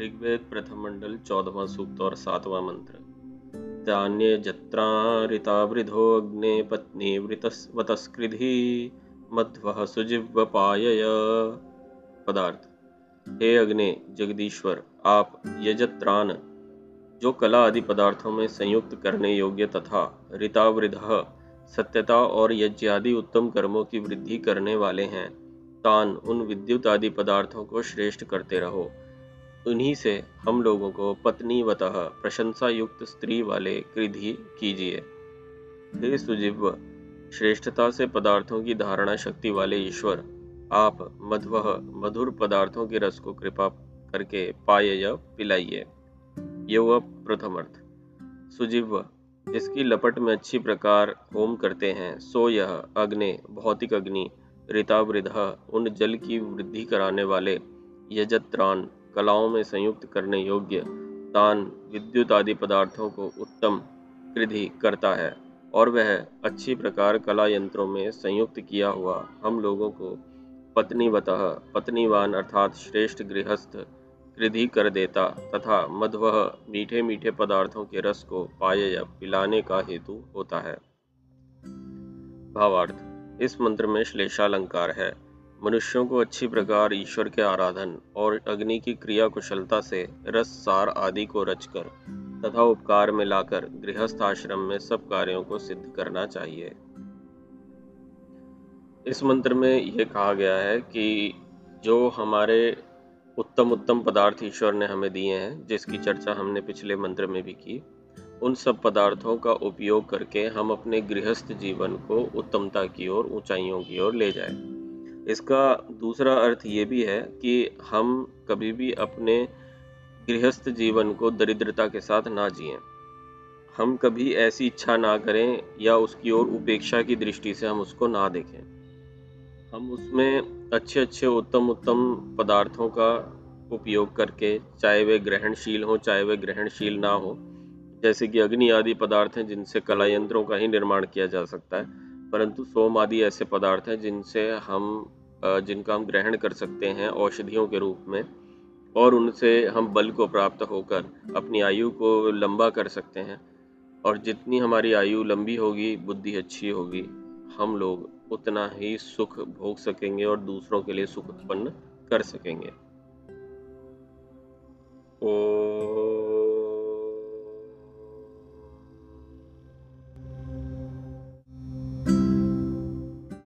ऋग्वेद प्रथम मंडल, चौदहवा सूक्त और सातवां मंत्र। जत्रारितावृधो अग्ने पत्नी वृतस्कृधि सुजिव पायय। पदार्थ। हे अग्ने, जगदीश्वर, आप यजत्रान, जो कला आदि पदार्थों में संयुक्त करने योग्य तथा ऋतावृध, सत्यता और यज्ञ आदि उत्तम कर्मों की वृद्धि करने वाले हैं, तान उन विद्युत आदि पदार्थों को श्रेष्ठ करते रहो। उन्हीं से हम लोगों को पत्नी वतः प्रशंसा युक्त स्त्री वाले कृधि कीजिए। हे सुजीव, श्रेष्ठता से पदार्थों की धारणा शक्ति वाले ईश्वर, आप मध्व मधुर पदार्थों के रस को कृपा करके पाए या पिलाइए। ये हुआ प्रथम अर्थ। सुजीव जिसकी लपट में अच्छी प्रकार होम करते हैं। सो यह अग्नि, भौतिक अग्नि ऋतावृध उन जल की वृद्धि कराने वाले यजत्रान कलाओं में संयुक्त करने योग्य तान विद्युत आदि पदार्थों को उत्तम कृधि करता है और वह अच्छी प्रकार कला यंत्रों में संयुक्त किया हुआ हम लोगों को पत्नी बतः पत्नीवान अर्थात श्रेष्ठ गृहस्थ कृधि कर देता तथा मध्व मीठे मीठे पदार्थों के रस को पाए या पिलाने का हेतु होता है। भावार्थ, इस मंत्र में श्लेषालंकार है। मनुष्यों को अच्छी प्रकार ईश्वर के आराधन और अग्नि की क्रिया कुशलता से रस, सार आदि को रचकर तथा उपकार में लाकर गृहस्थ आश्रम में सब कार्यों को सिद्ध करना चाहिए इस मंत्र में यह कहा गया है कि जो हमारे उत्तम उत्तम पदार्थ ईश्वर ने हमें दिए हैं, जिसकी चर्चा हमने पिछले मंत्र में भी की, उन सब पदार्थों का उपयोग करके हम अपने गृहस्थ जीवन को उत्तमता की ओर, ऊंचाइयों की ओर ले जाएँ। इसका दूसरा अर्थ ये भी है कि हम कभी भी अपने गृहस्थ जीवन को दरिद्रता के साथ ना जिए। हम कभी ऐसी इच्छा ना करें या उसकी ओर उपेक्षा की दृष्टि से हम उसको ना देखें। हम उसमें अच्छे अच्छे उत्तम उत्तम पदार्थों का उपयोग करके, चाहे वे ग्रहणशील हो, चाहे वे ग्रहणशील ना हो, जैसे कि अग्नि आदि पदार्थ हैं जिनसे कला यंत्रों का ही निर्माण किया जा सकता है। परंतु सोम आदि ऐसे पदार्थ हैं जिनसे हम जिनका हम ग्रहण कर सकते हैं औषधियों के रूप में, और उनसे हम बल को प्राप्त होकर अपनी आयु को लंबा कर सकते हैं। और जितनी हमारी आयु लंबी होगी, बुद्धि अच्छी होगी, हम लोग उतना ही सुख भोग सकेंगे और दूसरों के लिए सुख उत्पन्न कर सकेंगे। ओ